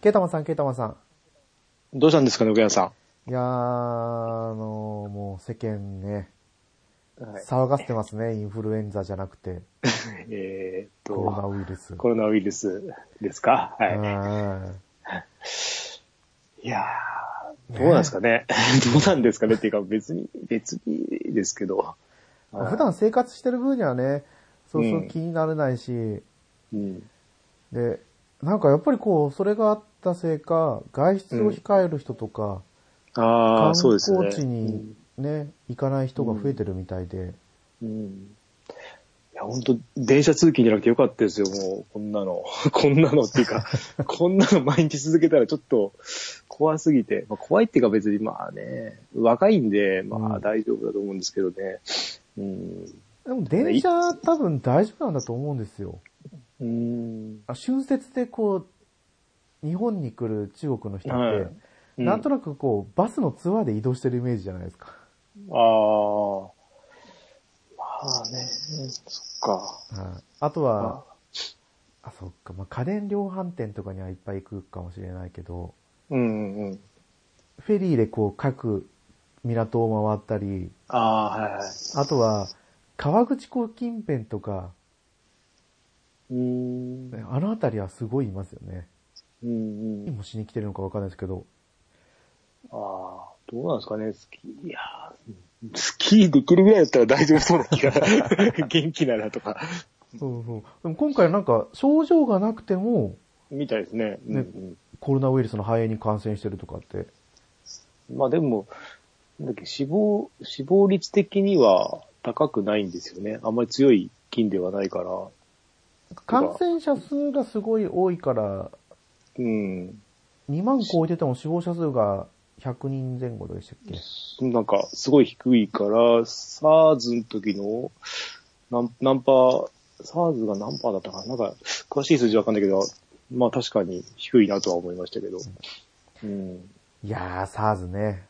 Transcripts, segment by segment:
ケータマンさん、ケータマンさん。どうしたんですかね、奥山さいやー、あのー、もう世間ね、ん。はい、騒がせてますね、インフルエンザじゃなくて、えーっと、コロナウイルス。コロナウイルスですか？はい。うんいやー、どうなんですかね？どうなんですかね？っていうか、別に、別にですけど。普段生活してる分にはね、そうそう気になれないし、うん。で、なんかやっぱりこう、それがあったせいか、外出を控える人とか、あ観あ、そうですね。光地にね、行かない人が増えてるみたいで、うん。うん。いや、本当電車通勤じゃなくてよかったですよ、もう、こんなの。こんなのっていうか、こんなの毎日続けたらちょっと怖すぎて、まあ、怖いっていうか別にまあね、若いんで、まうんあ大丈夫だと思うんですけどね。うん。でも電車多分大丈夫なんだと思うんですよ。うん。あ春節でこう、日本に来る中国の人って、はいなんとなくこう、バスのツアーで移動してるイメージじゃないですか。ああ。まあね、そっか。はいあとは、あ、そっか、まあ、家電量販店とかにはいっぱい行くかもしれないけど、うんうんうん。フェリーでこう、各港を回ったり、ああ、はいはい。あとは、川口湖近辺とか、うーん。ねあの辺りはすごいいますよね。うんうん。何もしに来てるのかわかんないですけど、ああ、どうなんですかね、スキー。いやースキーできるぐらいだったら大丈夫そうな気が、元気ならとか、そうそう。でも今回なんか、症状がなくても、みたいですね。ねうんコロナウイルスの肺炎に感染してるとかって。うん、まあでも、なんだっけ、死亡、死亡率的には高くないんですよね。あんまり強い菌ではないから。感染者数がすごい多いから、うん。2万超えてても死亡者数が100人前後でしたっけ？なんか、すごい低いから、SARS の時の、何、何パー、SARS が何パーだったかな？なんか、詳しい数字わかんないけど、まあ確かに低いなとは思いましたけど。うん。いやー、SARS ね。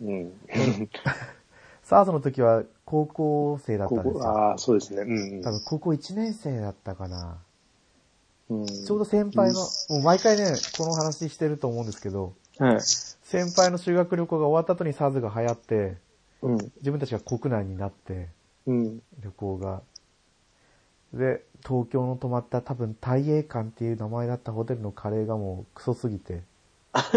うん。SARS の時は高校生だったんですよ。ああ、そうですね。うん多分高校1年生だったかな。うん。ちょうど先輩の、もう毎回ね、この話してると思うんですけど、はい。先輩の修学旅行が終わった後に SARS が流行って、うん。自分たちが国内になって、うん。旅行が。で、東京の泊まった多分大英館っていう名前だったホテルのカレーがもうクソすぎて、あ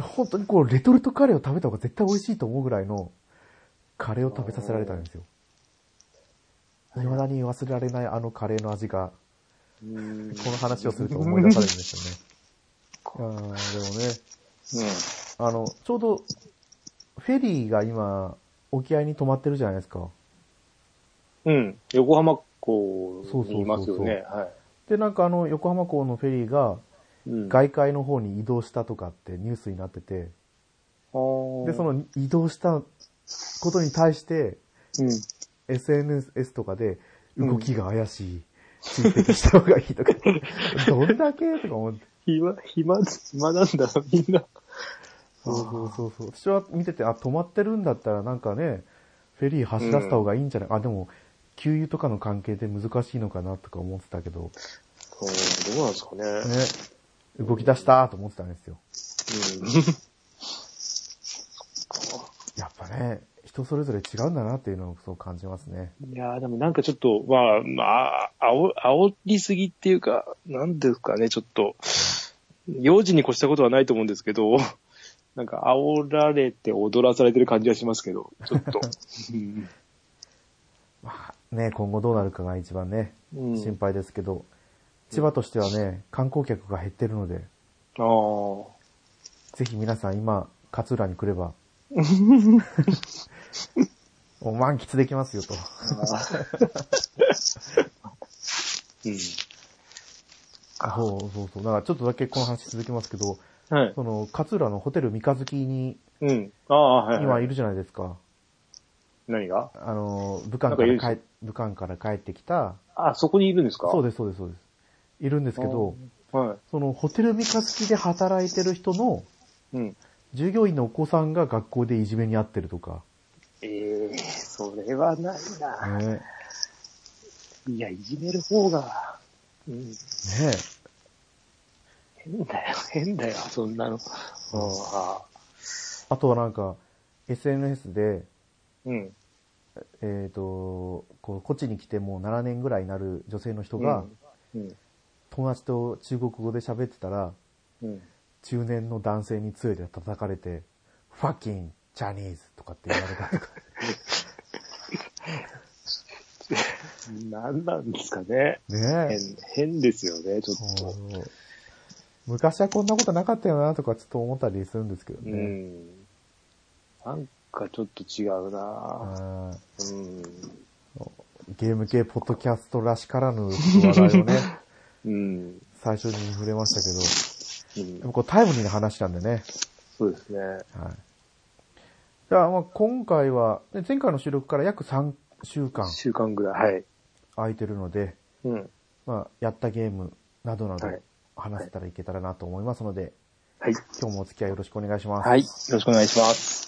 本当にこうレトルトカレーを食べた方が絶対美味しいと思うぐらいのカレーを食べさせられたんですよ。未だに忘れられないあのカレーの味が。この話をすると思い出されるんですよね。あーでもね、あの、ちょうど、フェリーが今、沖合に止まってるじゃないですか。うん。うん。横浜港そうそうそうそうにいますよね。はで、なんかあの、横浜港のフェリーが、い。うん。外海の方に移動したとかってニュースになってて、で、その、の移動したことに対して、うん。SNS とかで、動きが怪しい、追跡した方がいいとか、どんだけとか思って。暇、暇、暇なんだ、みんな。そうそうそうそう。私は見てて、あ、止まってるんだったらなんかね、フェリー走らせた方がいいんじゃない、あ、でも、給油とかの関係で難しいのかなとか思ってたけど、そう、どうなんですかね。ね、動き出したと思ってたんですよ。うん。やっぱね、人それぞれ違うんだなっていうのをそう感じますね。いやーでもなんかちょっと、まあ、まあ、あお、煽りすぎっていうか、なんですかね、ちょっと、幼児に越したことはないと思うんですけど、なんか煽られて踊らされてる感じはしますけど、ちょっと。う んまあね、今後どうなるかが一番ね、うん心配ですけど、千葉としてはね、観光客が減ってるので、ああ。ぜひ皆さん今、勝浦に来れば、もう満喫できますよと。うん。そうそうそう。だからちょっとだけこの話続きますけど、はい。その、勝浦のホテル三日月にうん。ああ、はい、はい。今いるじゃないですか。何が？あの、武漢かなんかいるでら帰、武漢から帰ってきた、あ、そこにいるんですか？でそうです、そうです、そうです。いるんですけど、す。はそのホテル三日月で働いてる人のい。うん。従業員のお子さんが学校でいじめにあってるとか、ええそれはないな。ね、いや、いじめる方が、うんね変だよ、変だよ、そんなの。ああとはなんか、SNS で、うん。えっ、と、こう、こっちに来てもう7年ぐらいになる女性の人が、うん。友達と中国語で喋ってたら、うん。中年の男性に杖で叩かれて、ファッキン、チャニーズとかって言われたとか。何なんですかね。ねえ。変、変ですよね、ちょっと。昔はこんなことなかったよなとかちょっと思ったりするんですけどうね。ん。なんかちょっと違うなうん。ゲーム系ポッドキャストらしからぬ話題をね、うん。最初に触れましたけど、うんでもこうタイムリーな話なんでね。そうですね。はい。じゃあ、まあ今回は、ね前回の収録から約3週間週間ぐらい。はい。空いてるので、うん。まあ、やったゲームなどなどはい話せたらいけたらなと思いますので、はい。今日もお付き合いよろしくお願いします。はい。よろしくお願いします。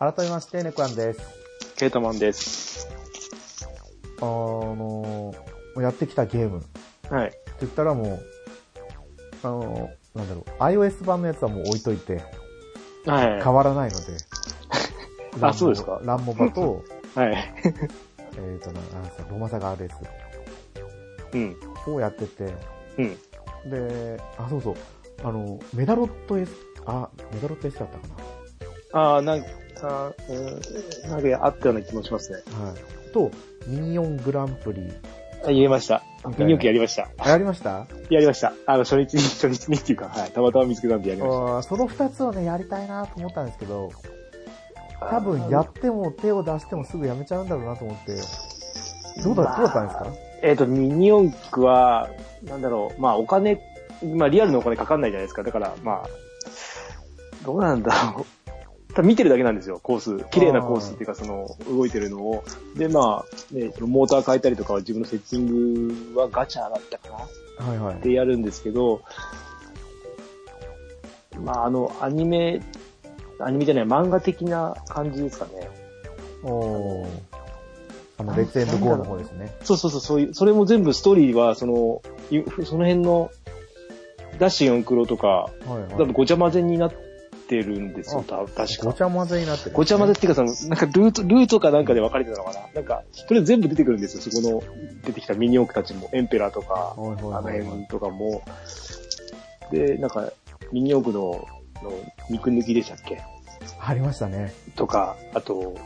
改めまして、ネコアンです。ケータマンです。あのー、やってきたゲームってはい。言ったらもう、あのー、なんだろう、iOS 版のやつはもう置いといて、はい。変わらないので。あそうですかランモバと、はい。えっとな、あさ、ロマサガ RS うん。をやってて、うん。で、あ、そうそう、あの、メダロット S、あ、メダロット S だったかああ、なんか、うん、なんかあったような気もしますね。な。はい。と、ミニオングランプリ。あ、言えました。ミニオン機やりました。あやりました？やりました。あの、初日に、初日にっていうか、はい。たまたま見つけたんでやりましあーその二つをね、やりたいなと思ったんですけど、た。多分やっても手を出してもすぐやめちゃうんだろうなと思って、どうだ、どうだったんですか？えっ、と、ミニ四駆は、なんだろう、まあお金、まあリアルのお金かかんないじゃないですか。だから、まあ、どうなんだろう。ただ見てるだけなんですよ、コース。綺麗なコースっていうか、その、動いてるのを。で、まあ、ね、モーター変えたりとかは自分のセッティングはガチャだったかなはいはい。でやるんですけど、まあ、あの、アニメ、アニメじゃない、漫画的な感じですかね。おー。あの、レッツエンドゴーの方ですね。そうそうそう、そういう、それも全部ストーリーは、その、いその辺の、ダッシュ4クロとか、はい多分はい。ごちゃ混ぜになってるんですよ、確か。ごちゃ混ぜになってる、ごちゃ混ぜっていうか、その、なんかルート、ルートかなんかで分かれてたのかな。なんか、とりあえず全部出てくるんですよ、そこの、出てきたミニオンクたちも、エンペラーとか、あのはいはい辺とかも、で、なんか、ミニオンクの、の肉抜きでしたっけ？ありましたね。とか、あと、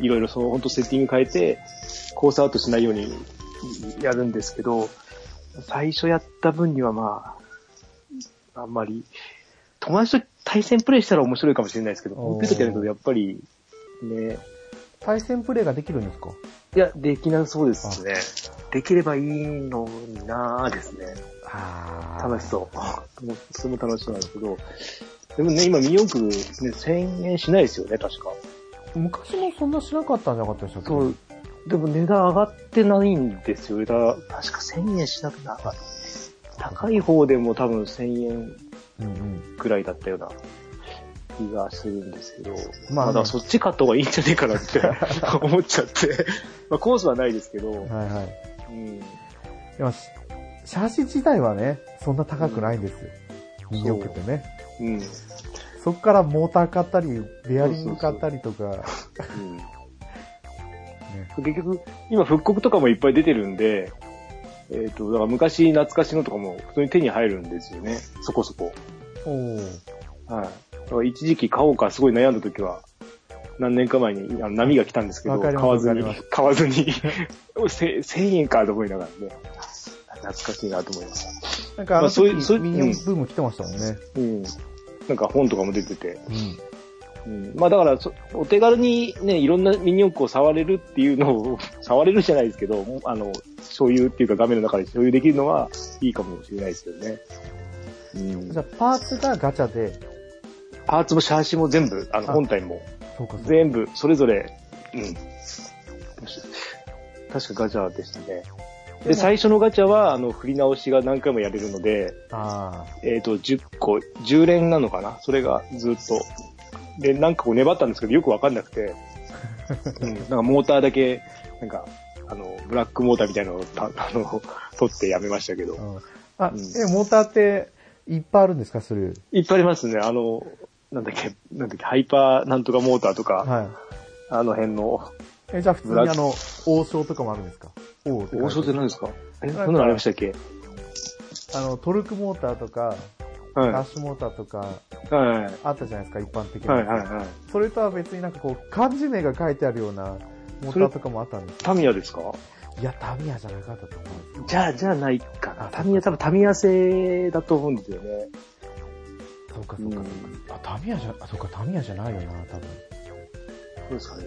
いろいろその、本当セッティング変えて、コースアウトしないようにやるんですけど、最初やった分にはまあ、あんまり、友達と対戦プレイしたら面白いかもしれないですけど、コンピューターでやるとやっぱり、ね、対戦プレイができるんですか？いや、できなそうですね。できればいいのになぁですね。あ楽しそう。もうそれも楽しそうなんですけど、でもね、今、ミニ四駆ね、1000円しないですよね、確か。う。昔もそんなしなかったんじゃなかったでしたっけ？そう。でも値段上がってないんですよ。値段、確か1000円しなくなかった。高い方でも多分1000円。くらいだったような気がするんですけど、まあそっち買った方がいいんじゃねえかなって 思っちゃって。まあコースはないですけど、はいはい。うん、でも、しシャーシ自体はね、そんな高くないんですよ。ミニオンってね。うん、そっからモーター買ったり、ベアリング買ったりとか、うん。ね。結局、今復刻とかもいっぱい出てるんで、えっ、と、だから昔懐かしのとかも普通に手に入るんですよね。そこそこ。おー。はい。だから一時期買おうかすごい悩んだ時は、何年か前にあの波が来たんですけど、買わずに買わずに、せ1000円かと思いながらね、懐かしいなと思いました。なんかあのまあそういう時そういうミニオンブーム来てましたもんね。うん。なんか本とかも出てて。うん。うん、まあだからそ、お手軽にね、いろんなミニ四駆を触れるっていうのを、触れるじゃないですけど、あの、所有っていうか画面の中で所有できるのはいいかもしれないですけどね。うんじゃあ、パーツがガチャで、パーツもシャーシも全部、あの、あ本体もそうか。全部、それぞれ、うん。確かガチャでしたね。で、最初のガチャは、あの、振り直しが何回もやれるので、あえっ、と、10個、10連なのかな？それがずっと。で、なんかこう粘ったんですけど、よくわかんなくて、うん、なんかモーターだけ、なんか、あの、ブラックモーターみたいなのをた、あの、取ってやめましたけど。あ。うんあ、うんえ、モーターっていっぱいあるんですか？それ。いっぱいありますね。あの、なんだっけ、なんだっけ、ハイパーなんとかモーターとか、はあの辺の、い。え、じゃあ普通にあの、王将とかもあるんですか？王将って何ですか？え、そんなのありましたっけ？あの、トルクモーターとか、はい。ダッシュモーターとか、はい。あったじゃないですか、一般的な。はいはいはい。それとは別になんかこう、漢字名が書いてあるようなモーターとかもあったんですタミヤですか？いや、タミヤじゃなかったと思うじゃあ、じゃあないかな。あタミヤ、多分タミヤ製だと思うんですよね。そうかそうかそうか。あ、タミヤじゃ、あ、そうか、タミヤじゃないよな、多分。そうですかね。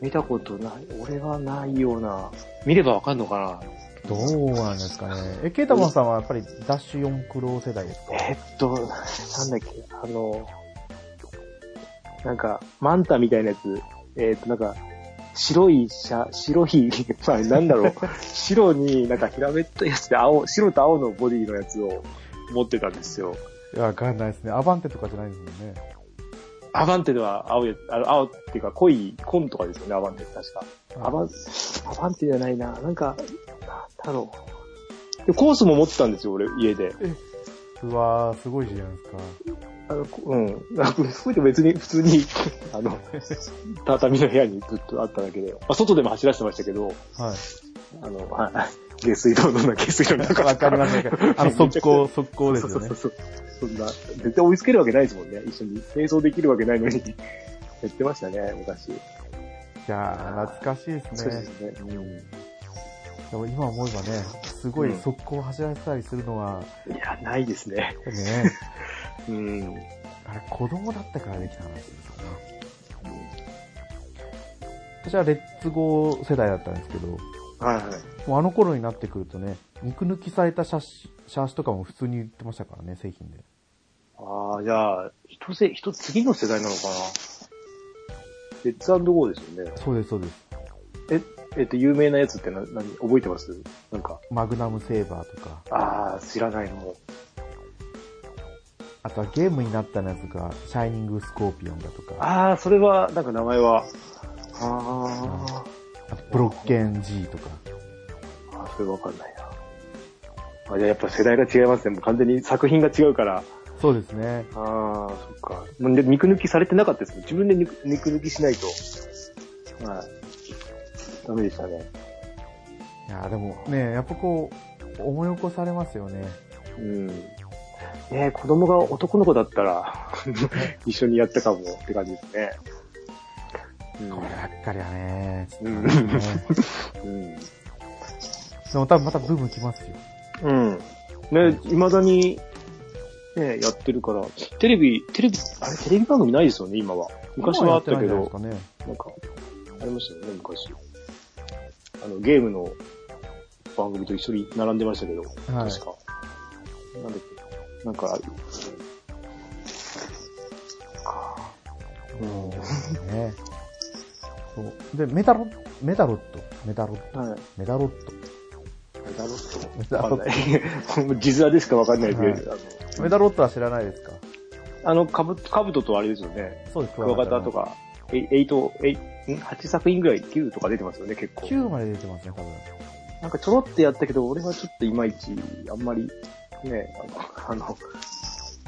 見たことない。俺はないような。見ればわかんのかな？どうなんですかね。え、ケータマンさんはやっぱりダッシュ4クロー世代ですか？えっと、なんだっけ、あの、なんか、マンタみたいなやつ、えっと、なんか、白いシャ、白い、まあ、なんだろう、白になんか平べったいやつで青、白と青のボディのやつを持ってたんですよ。いや、わかんないですね。アバンテとかじゃないですもんね。アバンテでは青いやつ、あの、青っていうか濃い紺とかですよね、アバンテって確か。アバン、アバンテじゃないな、なんか、なんだろう。でコースも持ってたんですよ、俺、家で。うわー、すごいじゃないですか。あの、こうん。あすごいと別に普通に、あの、畳の部屋にずっとあっただけで、まあ、外でも走らせてましたけど、はい。あの、はい。下水道のな下水道の中わかりますね。あの、速攻、速攻ですよねそう。そうそう。そんな、絶対追いつけるわけないですもんね。一緒に。並走できるわけないのに。やってましたね、昔。いやー、懐かしいですね。そうですね。うん。でも今思えばね、すごい速攻走らせたりするのは、いや、ないですね。ね、うん。あれ子供だったからできた話ですよね。私はレッツゴー世代だったんですけど、はいはい。もうあの頃になってくるとね、肉抜きされたシャシシャーシとかも普通に売ってましたからね、製品で。ああ、じゃあ、一世、一次の世代なのかな。レッツゴーですよね。そうです、そうです。え、えっと、有名なやつってな、何、覚えてます？なんか。マグナムセーバーとか、ああ、知らないの。あとはゲームになったやつが、シャイニングスコーピオンだとか、ああ、それは、なんか名前は。ああとブロッケン G とか。あ、あそれわかんないな。あ、じゃあやっぱ世代が違いますね。もう完全に作品が違うから。そうですね。ああ、そっか。もうで肉抜きされてなかったですもん自分で肉肉抜きしないと。はい。ダメでしたね。いやーでもね、やっぱこう、思い起こされますよね。うん。ねえ子供が男の子だったら、一緒にやったかもって感じですね。うんこればっかりはね、うんねうん。でも多分またブーム来ますよ。うん。ね、未だに、ね、やってるから、テレビ、テレビ、あれ、テレビ番組ないですよね、今は。昔はあったけど。なんか、ありましたよね、昔。あの、ゲームの番組と一緒に並んでましたけど、はい確か。なんだっけ、なんか うね。そう。で、メダロ、メダロット、メダロット、はい。メダロット。メダロッメトダロッわかんない。もう字面でしかわかんないですけど、ト。メダロットは知らないですか？あの、かぶ、かぶととあれですよね。そうです、クワガタと。か、え、8、え、ん ?8 作品ぐらい、9とか出てますよね、結構。9まで出てますね、多分。なんかちょろってやったけど、俺はちょっといまいち、あんまり、ね、あの、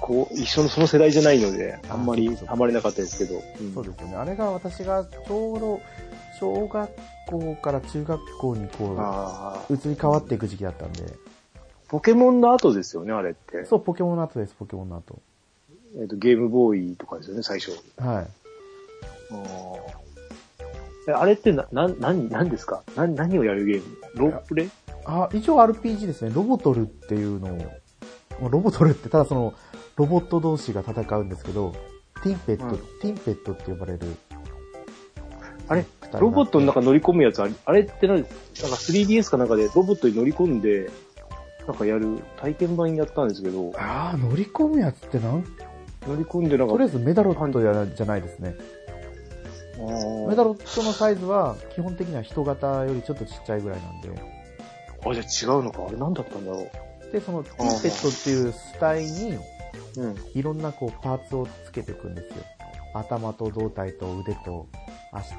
こう、一緒のその世代じゃないので、あんまりハマれなかったですけど。うんそうですよね。あれが私がちょうど、小学校から中学校にこう、移り変わっていく時期だったんで。ポケモンの後ですよね、あれって。そう、ポケモンの後です、ポケモンの後。えっ、と、ゲームボーイとかですよね、最初。はい。えあれってな、な、何、何ですか？な何をやるゲーム？ロープレあ、一応 RPG ですね。ロボトルっていうのを、まあロボトルってただその、ロボット同士が戦うんですけど、ティンペット、うん。ティンペットって呼ばれる。あれ？ロボットの中乗り込むやつあれ、あれって何なんか 3DS かなんかでロボットに乗り込んで、なんかやる体験版やったんですけど、ああ、乗り込むやつってなん、乗り込んでなんか、とりあえずメダロットやじゃないですね。メダロットのサイズは基本的には人型よりちょっとちっちゃいぐらいなんで、あ、じゃあ違うのか。あれ何だったんだろで、そのティンペットっていうス体に、う。うん。いろんなこうパーツをつけていくんですよ。頭と胴体と腕と足と。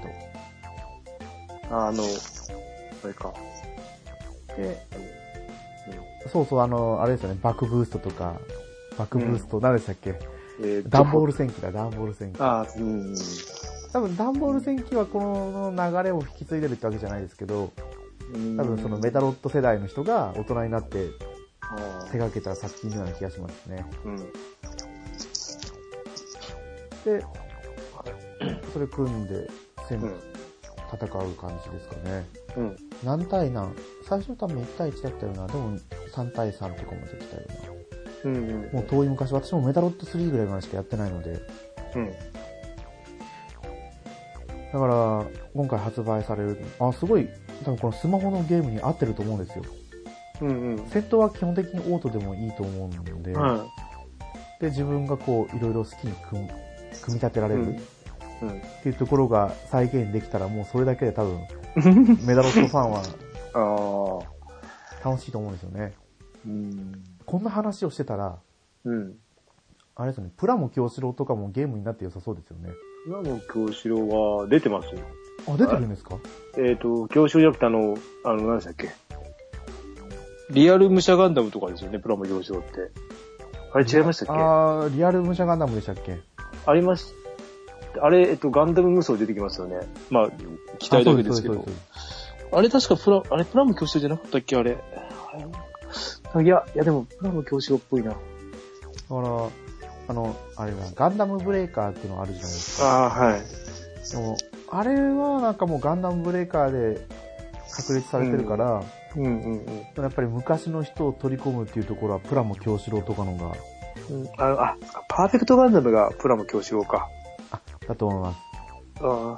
あの、あれか。で、そうそう、あの、あれですよね、バックブーストとか、バックブースト、何でしたっけ？えーとダンボール戦記だ、ダンボール戦記。あーうん。多分、ダンボール戦記はこの流れを引き継いでるってわけじゃないですけど、うん多分そのメタロット世代の人が大人になって手掛けた作品のような気がしますね。うん。で、それ組んで戦、うん。戦う感じですかね。うん。何対何？最初多分1対1だったよな。でも3対3とかもできたようん。うんな。もう遠い昔、私もメタロット3ぐらいまでしかやってないので、うん。だから、今回発売される、あ、すごい、多分このスマホのゲームに合ってると思うんですよ。うん。うん。戦闘は基本的にオートでもいいと思うので、はで、自分がこう、いろいろ好きに組む組み立てらい。れるっうん。うん。ていうところが再現できたら、もうそれだけで多分、メダロットファンはああ。楽しいと思うんですよね。うん。こんな話をしてたら、うん。あれですよね、プラモ京志郎とかもゲームになって良さそうですよね。今の京志郎は出てますよ。あ、出てるんですか？えっ、と、京志郎じゃなくてあの、あの、何でしたっけ？リアル武者ガンダムとかですよね、プラモ京志郎って。あれ違いましたっけ？ああー、リアル武者ガンダムでしたっけ？りましあれ、えっと、ガンダム無双出てきますよね。まあ、期待だけですけど。あれ確かプラ、あれプラモ教師じゃなかったっけ？あれ。あいや、いやでも、プラモ教師っぽいな。そうですだから、あの、あれだ、ガンダムブレーカーっていうのがあるじゃないですか。ああ、はい。でも、あれはなんかもうガンダムブレーカーで確立されてるから、うんうんやっぱり昔の人を取り込むっていうところはプラモ京志郎とかのが、うん。うん、あ、あ、パーフェクトガンダムがプラモ教師か。だと思います。あ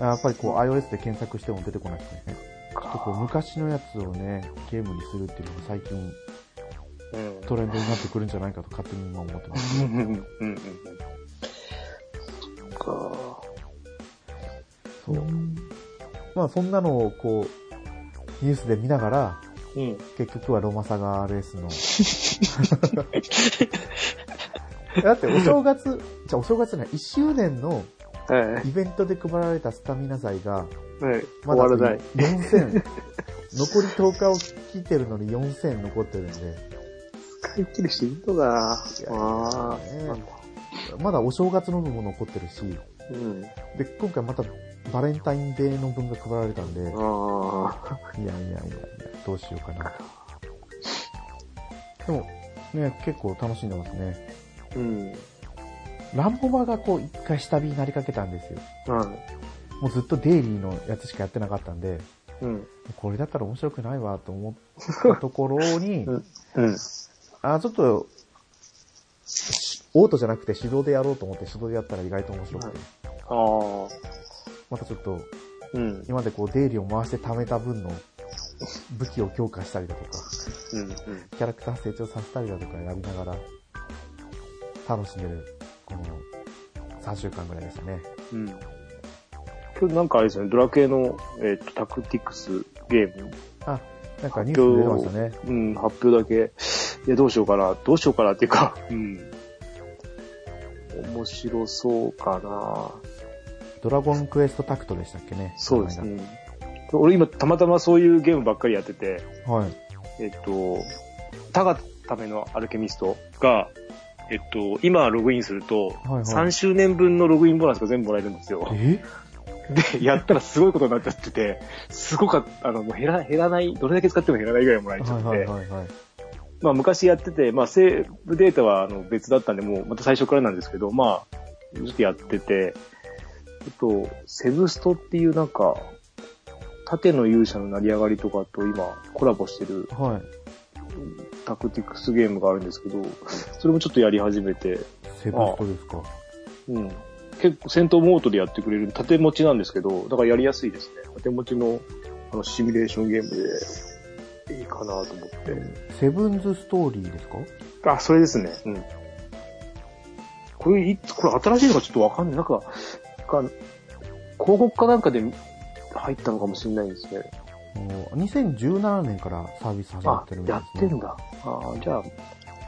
あ。やっぱりこう iOS で検索しても出てこないですね。あちょっとこう昔のやつをね、ゲームにするっていうのが最近あ。うん。トレンドになってくるんじゃないかと勝手に今思ってます。うん。うん。うん。うん。そっか。そう。まあそん。なのをこう、ニュースで見ながら、うん。結局はロマサガ RS の。だってお正月、じゃあお正月じゃない、1周年のはい。イベントで配られたスタミナ剤が、はい。まだ終わらない。4000、残り10日を切ってるのに4000残ってるん。で、使い切る人いるのかいやあ。まだお正月の分も残ってるし、うん。で、今回またバレンタインデーの分が配られたんで、いや。いやいやいや、どうしようかな。でも、ね、結構楽しんでますね。うん。ランボマがこう一回下火になりかけたんですよ。はもうずっとデイリーのやつしかやってなかったんで、い。うん。これだったら面白くないわと思ったところに、うん。うん。あ、ちょっと、しオートじゃなくて手動でやろうと思って手動でやったら意外と面白くて、ああ。またちょっと、うん。今までこうデイリーを回して貯めた分の武器を強化したりだとか、うん。うん。キャラクター成長させたりだとかやりながら、楽しんでる、この3週間ぐらいでしたね。うん。今日なんかあれですよね、ドラクエの、えっ、と、タクティクスゲーム、あ、なんかニュース出てましたね。うん、発表だけ、いや、どうしようかな、どうしようかなっていうか、うん。面白そうかな。ドラゴンクエストタクトでしたっけね？そうですね。俺今、たまたまそういうゲームばっかりやってて。はい。えっと、タガためのアルケミストが、えっと、今ログインすると、はいはい3周年分のログインボーナスが全部もらえるんですよ。え？で、やったらすごいことになっちゃってて、すごかった、あの、もう減ら、減らない、どれだけ使っても減らないぐらいもらえちゃって、はいはいはいはい。まあ昔やってて、まあセーブデータはあの別だったんで、もうまた最初からなんですけど、まあ、ちょっとやってて、あと、セブストっていうなんか、縦の勇者の成り上がりとかと今コラボしてるはい。タクティクスゲームがあるんですけど、それもちょっとやり始めて、セブストですか。うん。結構戦闘モードでやってくれる縦持ちなんですけど、だからやりやすいですね。縦持ちのあのシミュレーションゲームでいいかなと思って。セブンズストーリーですか？あ、それですね。うん。これ、いつ、これ新しいのかちょっとわかんない。なんか、か広告かなんかで入ったのかもしれないですね。もう2017年からサービス始まあってる、んです、ね。やってるんだ。ああ、じゃあ、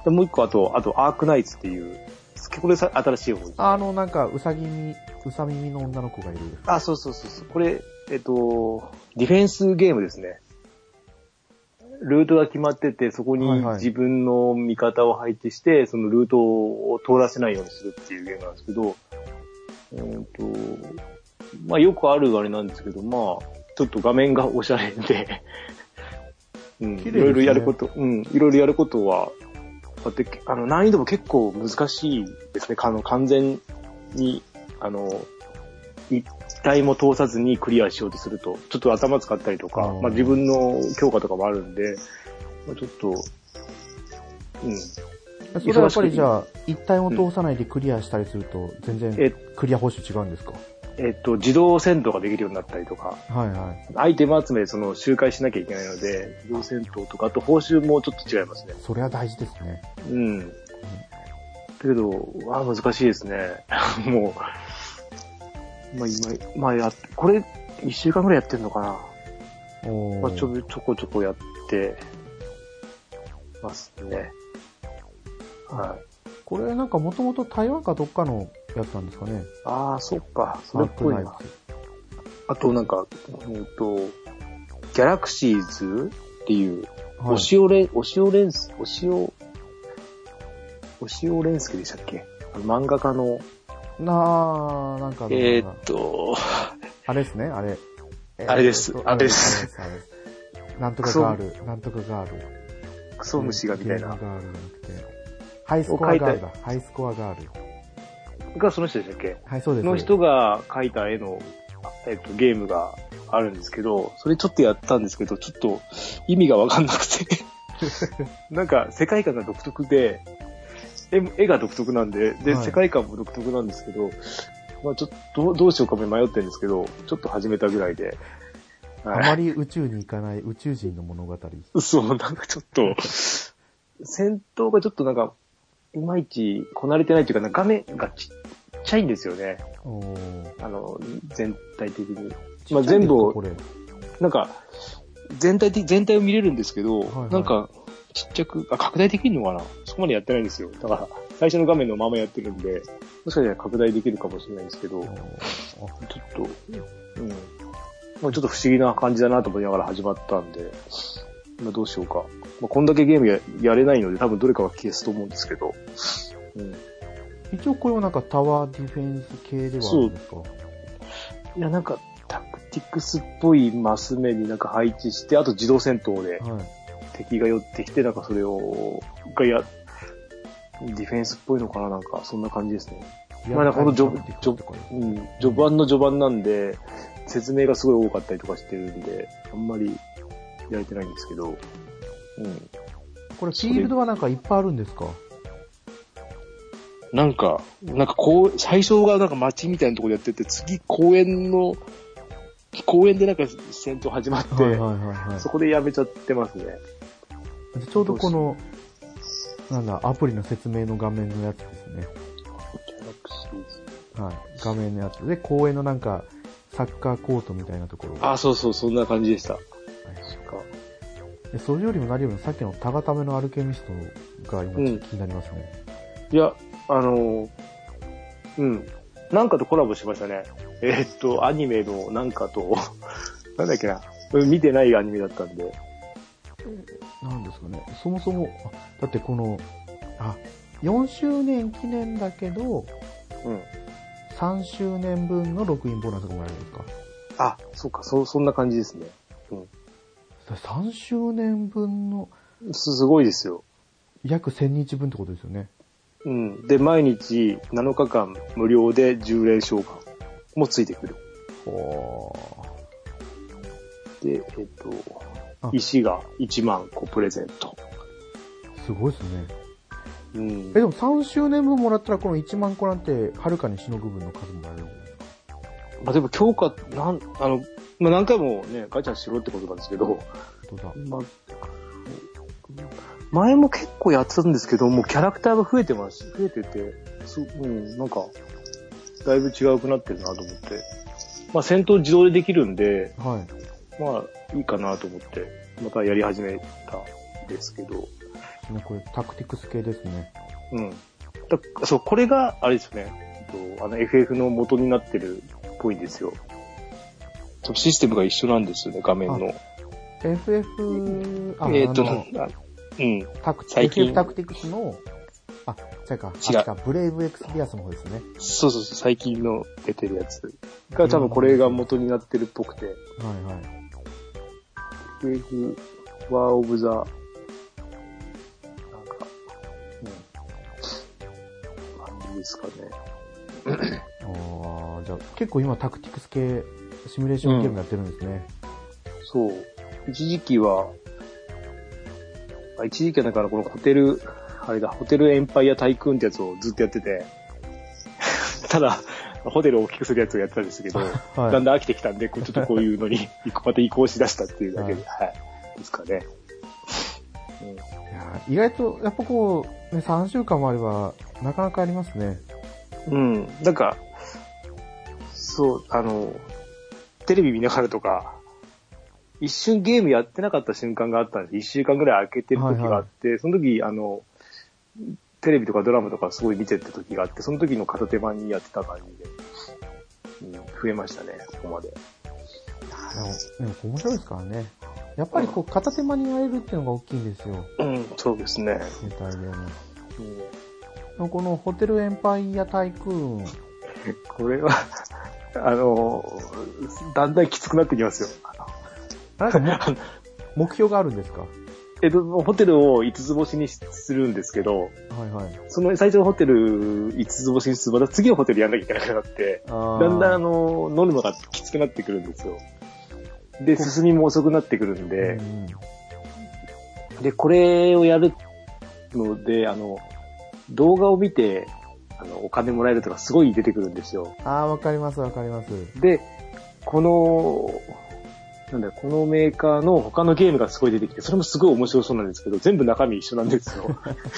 でもう一個あと、あと、アークナイツっていう、これさ新しい方。あの、なんか、うさぎみ、うさ耳の女の子がいる。あ、そうそうそうそう。これ、えっと、ディフェンスゲームですね。ルートが決まってて、そこに自分の味方を配置して、そのルートを通らせないようにするっていうゲームなんですけど、えーと、まあよくあるあれなんですけど、まあ、ちょっと画面がおしゃれで、うん、いろいろやること、うん、いろいろやることは、あって、あの、難易度も結構難しいですね。あの、完全に、あの、一体も通さずにクリアしようとすると、ちょっと頭使ったりとかまあ自分の強化とかもあるんで、まあ、ちょっと、うん。それはやっぱりじゃあ、一体も通さないでクリアしたりすると、全然えクリア報酬違うんですか？えっと、自動戦闘ができるようになったりとか、はいはい。アイテム集めでその周回しなきゃいけないので、自動戦闘とか、あと報酬もちょっと違いますね。それは大事ですね。うん。だけど、わあ、難しいですね。もう、まあ今、まあや、これ、一週間ぐらいやってんのかな。まあちょ、ちょこちょこやってますね。はい。これなんかもともと台湾かどっかのやつなんですかね。ああ、そっか。それっぽいな。あとなんか、うんと、ギャラクシーズっていう、はいおしおれ、おしおれんす、おしお、おしおれんすけでしたっけ？漫画家の、なあなんかえーっと、あれですね、あれ。あれですあれですなんとかガール、なんとかガール。クソ虫がみたいな。ガールじゃなくて。ハイスコアガールだ。ハイスコアガール。がその人でしたっけ？はい、そうです。の人が描いた絵の、えっと、ゲームがあるんですけど、それちょっとやったんですけど、ちょっと意味がわかんなくて。なんか世界観が独特で、絵も絵が独特なんで、で、はい世界観も独特なんですけど、まあちょっとどうどうしようか迷ってるんですけど、ちょっと始めたぐらいで。あはいまり宇宙に行かない宇宙人の物語。そう、なんかちょっと、戦闘がちょっとなんか、いまいちこなれてないというか、なんか画面がちっちゃいんですよね。おーあの、全体的に。まあ全部をこれ。なんか、全体的、全体を見れるんですけど、はいはいなんか、ちっちゃく、あ、拡大できるのかな？そこまでやってないんですよ。だから、最初の画面のままやってるんで、もしかしたら拡大できるかもしれないんですけど、ちょっと、うん。まあ、ちょっと不思議な感じだなと思いながら始まったんで、まあ、どうしようか。まあ、こんだけゲームややれないので、多分どれかは消すと思うんですけど、うん。一応これはなんかタワーディフェンス系ではあるんですかいや、なんか、タクティクスっぽいマス目になんか配置して、あと自動戦闘で、はい。敵が寄ってきて、なんかそれを、がや、ディフェンスっぽいのかななんか、そんな感じですね。まあなんかほんと序序うん。序盤の序盤なんで、説明がすごい多かったりとかしてるんで、あんまりやれてないんですけど、うん。これフィールドはなんかいっぱいあるんですか？なんか、なんかこう、最初がなんか街みたいなところでやってて、次公園の、公園でなんか戦闘始まって、はいはいはいはい。そこでやめちゃってますね。でちょうどこの、なんだ、アプリの説明の画面のやつですね。はい。画面のやつ。で、公園のなんか、サッカーコートみたいなところが。あ、そうそう、そんな感じでした。はいそれよりも何よりもさっきのタガタメのアルケミストが今うん気になりますね。いや、あのーうん。なんかとコラボしましたね。えーっと、アニメのなんかと、なんだっけな。うん見てないアニメだったんで。なんですかね。そもそも、あだってこの、あ、4周年記念だけど、うん。3周年分のログインボーナスがもらえるんですかあ、そうか、そ、そんな感じですね。3周年分のす、すごいですよ。約1000日分ってことですよね。うん。で、毎日7日間無料で10連召喚もついてくる。おで、えっあと、石が1万個プレゼント。すごいですね。うんえ、。でも3周年分もらったらこの1万個なんて、はるかにしのぐ分の数もらえる。まあ、でも強化、なん、あの、まあ、何回もね、ガチャしろってことなんですけど、本当だ。まあ、前も結構やってたんですけど、もうキャラクターが増えてます。増えてて、すうん、なんか、だいぶ違うくなってるなと思って。まあ戦闘自動でできるんで、はい。まあいいかなと思って、またやり始めたんですけど、ね、これタクティクス系ですね。うん。だそう、これが、あれですよね、とあの FF の元になってるっぽいんですよ。システムが一緒なんですよね、画面の。FF、あ、えっ、と、あのなうん。タク最近 FF タクティクスの、あ、違うか、違うブレイブエクスピアスの方ですね。そうそうそう、最近の出てるやつが多分これが元になってるっぽくて、はいはい。FF ワーオブザ、なんか、うん、感じですかね。あーじゃあ結構今タクティクス系、シミュレーションゲームやってるんですね。そう。一時期は、あ一時期はだからこのホテル、あれだ、ホテルエンパイアタイクーンってやつをずっとやってて、ただ、ホテルを大きくするやつをやってたんですけど、はいだんだん飽きてきたんで、こうちょっとこういうのに、また移行しだしたっていうだけで、はい。ですかね。意外と、やっぱこう、ね、3週間もあれば、なかなかありますね。うん。なんか、そう、あの、テレビ見ながらとか、一瞬ゲームやってなかった瞬間があったんです。一週間ぐらい空けてる時があって、その時、あの、テレビとかドラマとかすごい見てた時があって、その時の片手間にやってた感じで、うん、増えましたね、ここまで。でも、面白いですからね。やっぱりこう、片手間にやれるっていうのが大きいんですよ。うん、そうですね。携帯でも。うんでもこのホテルエンパイアタイクーン、これは、あの、だんだんきつくなってきますよ。なんかも目標があるんですか？えっと、ホテルを5つ星にするんですけど、はいはい。その最初のホテル5つ星にすると、また次のホテルやんなきゃいけなくなって、だんだんあの、ノルマがきつくなってくるんですよ。で、進みも遅くなってくるんでう、んで、これをやるので、あの、動画を見て、あの、お金もらえるとかすごい出てくるんですよ。ああ、わかりますわかります。で、この、なんだこのメーカーの他のゲームがすごい出てきて、それもすごい面白そうなんですけど、全部中身一緒なんですよ。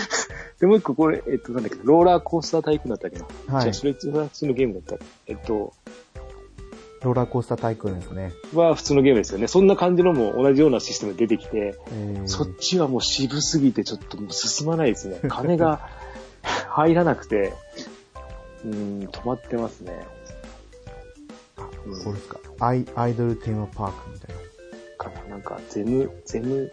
で、もう一個これ、えっと、なんだっけ、ローラーコースタータイプだったっけな？はいじゃあ、それ、それは普通のゲームだった。えっと、ローラーコースタータイクーンですね。は普通のゲームですよね。そんな感じのも同じようなシステムで出てきて、えー、そっちはもう渋すぎてちょっともう進まないですね。金が入らなくて、うーん、止まってますね。うんこれですか？アイ、アイドルテーマパークみたいな。かな？なんか、ゼム、ゼム、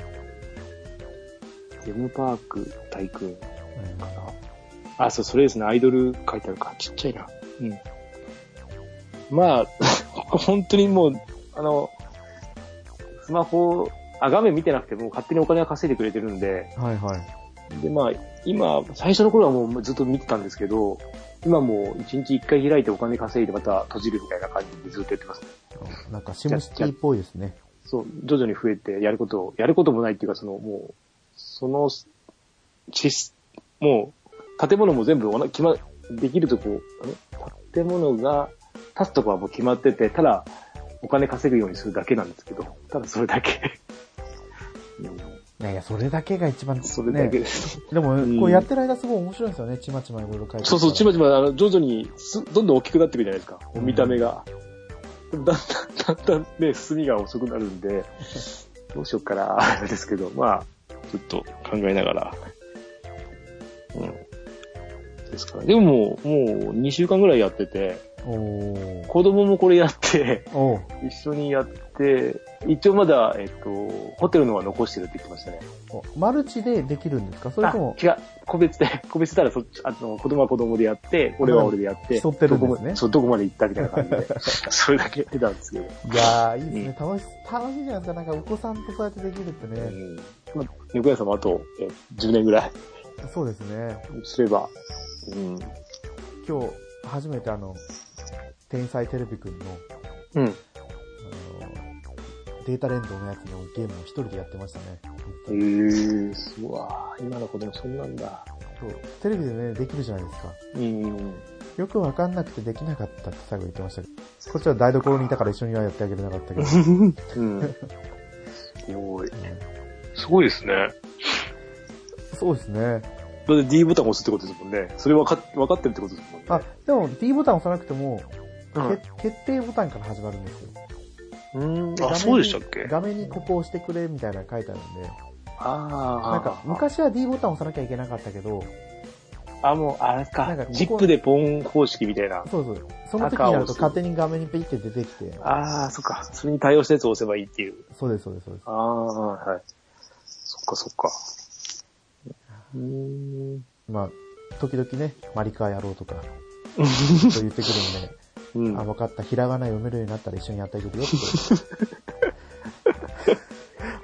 ゼムパーク大君かな？あ、そう、それですね。アイドル書いてあるか。ちっちゃいな。うん。まあ、本当にもう、あの、スマホ、あ、画面見てなくても勝手にお金は稼いでくれてるんで、はいはい。で、まあ、今、最初の頃はもうずっと見てたんですけど、今もう一日一回開いてお金稼いでまた閉じるみたいな感じでずっとやってますね。なんかシムシティっぽいですね。そう、徐々に増えて、やることを、やることもないっていうか、その、もう、その、シス、もう、建物も全部おな、決ま、できるとこ、建物が、立つとこはもう決まってて、ただ、お金稼ぐようにするだけなんですけど、ただそれだけ。う んいやいや、それだけが一番、それだけね。です。でも、うんこうやってる間すごい面白いんですよね。ちまちまいろいろ書いてそうそう、ちままちま、あの、徐々にす、どんどん大きくなっていくじゃないですか。もう見た目が。でもだんだん、だんだんね、進みが遅くなるんで、どうしよっかな、あれですけど、まあ、ちょっと考えながら。うん。ですから。でももう、もう2週間ぐらいやってて。子供もこれやって、一緒にやって、一応まだ、えっと、ホテルのは残してるって言ってましたね。おマルチでできるんですか？それともあ、違う。個別で、個別したらそっち、あの、子供は子供でやって、俺は俺でやって、競ってるんですねどこまそう、どこまで行ったみたいな感じで、それだけやってたんですけど。いやー、いいですね。楽し、楽しいじゃないですか。なんかお子さんとそうやってできるってうね。ん。まあ、猫屋さんもあと、え、10年ぐらいそうですね。すれば、うん。今日、初めてあの、天才テレビくんの、うん。あの、データ連動のやつのゲームを一人でやってましたね。へえー、すごい。今の子供そんなんだ。そう。テレビでね、できるじゃないですか。うん。よくわかんなくてできなかったって最後言ってましたけど。こっちは台所にいたから一緒にはやってあげれなかったけど。うん。すごい。すごいですね。そうですね。だって D ボタン押すってことですもんね。それ分かっ、分かってるってことですもんね。あ、でも D ボタン押さなくても、うんけ決定ボタンから始まるんですよ。うん。あ、そうでしたっけ？画面にここ押してくれみたいなの書いてあるんで、ああ。なんか昔は D ボタン押さなきゃいけなかったけど、あ、もう、あれかなんかこ。こジップでポン方式みたいな。そうそう。その時になると勝手に画面にペイって出てきて、ああ、そっか。それに対応したやつを押せばいいっていう。そうです、そうです、そうです。ああ、はい。そっかそっか。まあ、時々ね、マリカーやろうとか、そう言ってくるんで、うんあ、分かった、ひらがな読めるようになったら一緒にやってあげるよって。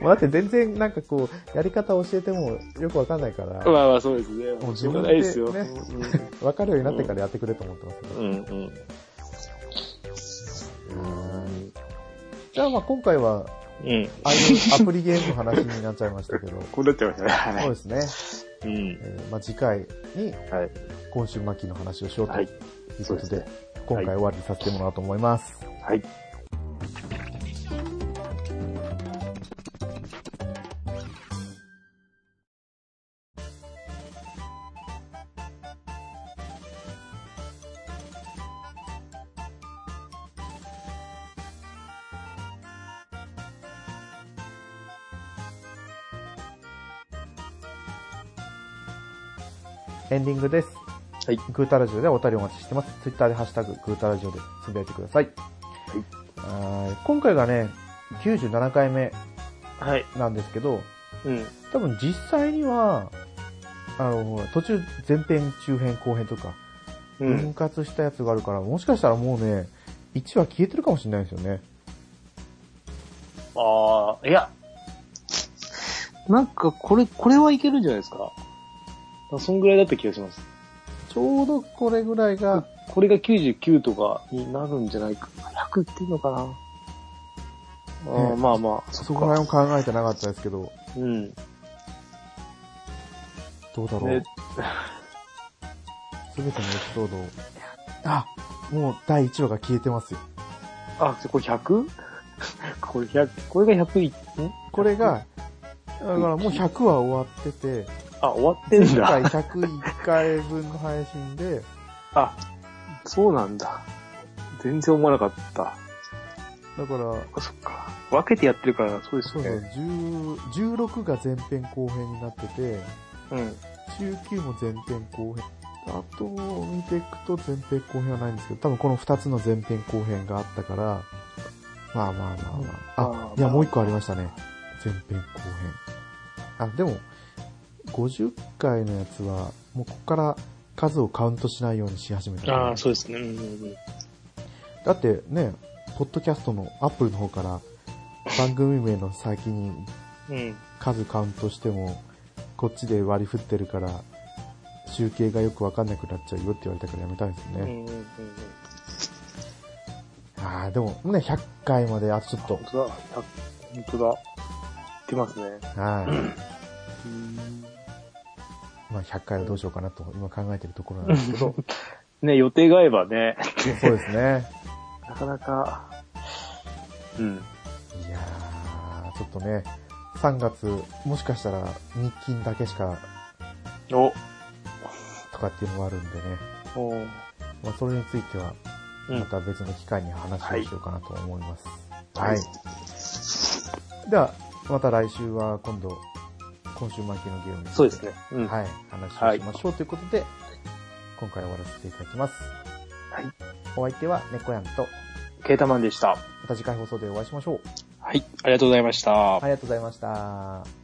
もうだって全然なんかこう、やり方教えてもよくわかんないから、まあまあそうですね。もうしょうがないですよ。自わかるようになってからやってくれと思ってますけど。うん。うんうん。じゃあまあ今回は、うん。ああいうアプリゲームの話になっちゃいましたけど、こうなってましたね。はそうい。ですね。うん。えーまあ次回にはい。今週末期の話をしようとはいいうことで、そうです今回終わりにさせてもらおうと思います。はい。エンディングです。はいグータラジオでお便りお待ちしてます。ツイッターでハッシュタググータラジオでつぶやいてください。はい。今回がね、97回目はい。なんですけど、うん。多分実際には、あの、途中前編、中編、後編とか、うん分。割したやつがあるから、もしかしたらもうね、1話消えてるかもしれないですよね。ああ、いや。なんか、これ、これはいけるんじゃないですか？そんぐらいだった気がします。ちょうどこれぐらいが、これが99とかになるんじゃないか。100いってんのかな。あまあまあ、そこら辺を考えてなかったですけど、うん。どうだろう。ねすべてのエピソードを。あ、もう第1話が消えてますよ。あ、これ 100? これ100、これが100い、んこれが、だからもう100話終わってて、あ、終わってん前回だ。101回分の配信で、あ、そうなんだ。全然思わなかった。だから、そっかそっか。分けてやってるから、そうですそうそう、ね。10 16が前編後編になってて、うん。19も前編後編。あと、見ていくと前編後編はないんですけど、多分この2つの前編後編があったから、まあまあまあまあ。あいや、もう1個ありましたね。前編後編。あ、でも、50回のやつは、もうここから数をカウントしないようにし始めた。ああ、そうですね。うんうんうん。だってね、ポッドキャストのアップルの方から番組名の先にうん。数カウントしても、こっちで割り振ってるから、集計がよくわかんなくなっちゃうよって言われたからやめたんですね。うんうんうんうん。ああ、でもね、100回まであとちょっと本。当だ。本当だ。言ってますね。はい。うん。まあ100回はどうしようかなと今考えてるところなんですけど、ね、予定が合えばね、そうですね。なかなか、うん。いやー、ちょっとね、3月、もしかしたら日勤だけしかお、とかっていうのもあるんでね、おまあそれについては、うんまた別の機会に話をしようかなと思います。ははいい。では、また来週は今度、今週末期のゲームにそうですね。うん。はい、話をしましょうということで、今回は終わらせていただきます。はい。お相手は猫やんと、ケータマンでした。また次回放送でお会いしましょう。はい。ありがとうございました。ありがとうございました。